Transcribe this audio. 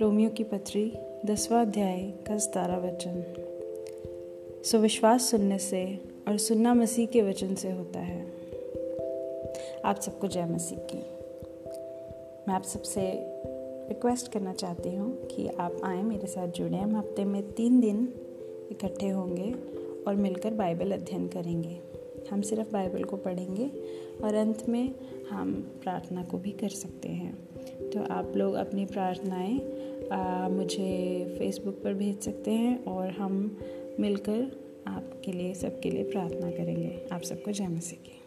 Romeo की पत्री, दसवा अध्याय का सतारा वचन। सो विश्वास सुनने से और सुनना मसीह के वचन से होता है। आप सबको जय मसीह की। मैं आप सबसे रिक्वेस्ट करना चाहती हूँ कि आप आए मेरे साथ जुड़े। हम हफ़्ते में तीन दिन इकट्ठे होंगे और मिलकर बाइबल अध्ययन करेंगे। हम सिर्फ़ बाइबल को पढ़ेंगे और अंत में हम प्रार्थना को भी कर सकते हैं। तो आप लोग अपनी प्रार्थनाएँ मुझे फेसबुक पर भेज सकते हैं और हम मिलकर आपके लिए, सबके लिए प्रार्थना करेंगे। आप सबको जय मसीह की।